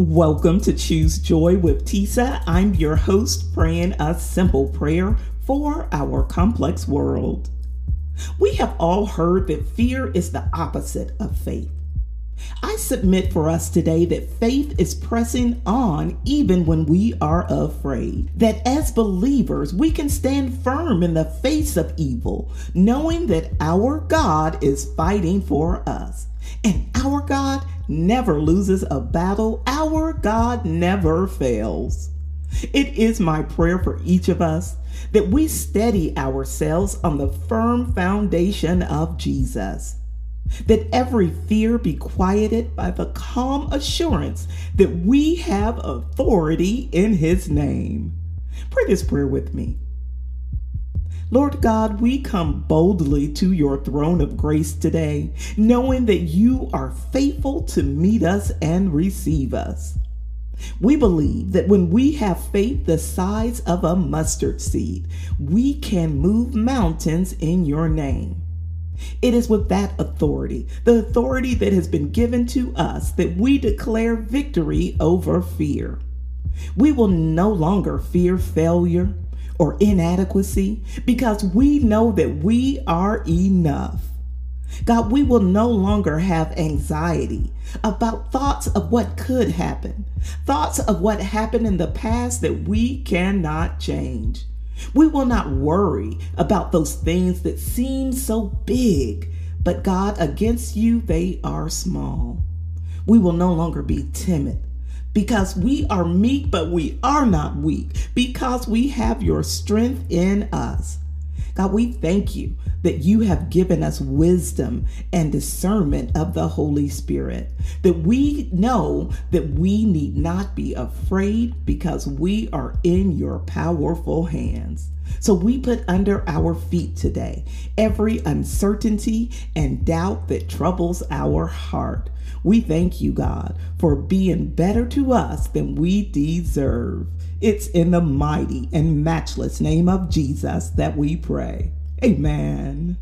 Welcome to Choose Joy with Tisa. I'm your host, praying a simple prayer for our complex world. We have all heard that fear is the opposite of faith. I submit for us today that faith is pressing on even when we are afraid. That as believers, we can stand firm in the face of evil, knowing that our God is fighting for us. And our God never loses a battle, our God never fails. It is my prayer for each of us that we steady ourselves on the firm foundation of Jesus. That every fear be quieted by the calm assurance that we have authority in His name. Pray this prayer with me. Lord God, we come boldly to your throne of grace today, knowing that you are faithful to meet us and receive us. We believe that when we have faith the size of a mustard seed, we can move mountains in your name. It is with that authority, the authority that has been given to us, that we declare victory over fear. We will no longer fear failure or inadequacy because we know that we are enough. God, we will no longer have anxiety about thoughts of what could happen, thoughts of what happened in the past that we cannot change. We will not worry about those things that seem so big, but God, against you, they are small. We will no longer be timid because we are meek, but we are not weak, because we have your strength in us. God, we thank you that you have given us wisdom and discernment of the Holy Spirit, that we know that we need not be afraid because we are in your powerful hands. So we put under our feet today every uncertainty and doubt that troubles our heart. We thank you, God, for being better to us than we deserve. It's in the mighty and matchless name of Jesus that we pray. Amen.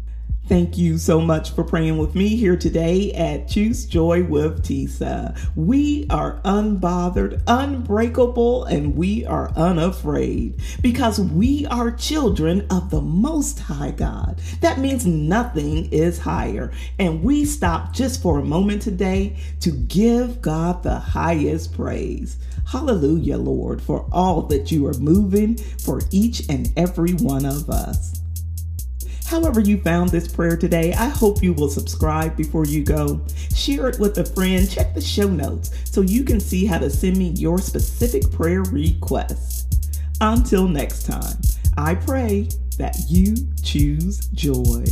Thank you so much for praying with me here today at Choose Joy with Tisa. We are unbothered, unbreakable, and we are unafraid because we are children of the Most High God. That means nothing is higher. And we stop just for a moment today to give God the highest praise. Hallelujah, Lord, for all that you are moving for each and every one of us. However, you found this prayer today, I hope you will subscribe before you go. Share it with a friend. Check the show notes so you can see how to send me your specific prayer request. Until next time, I pray that you choose joy.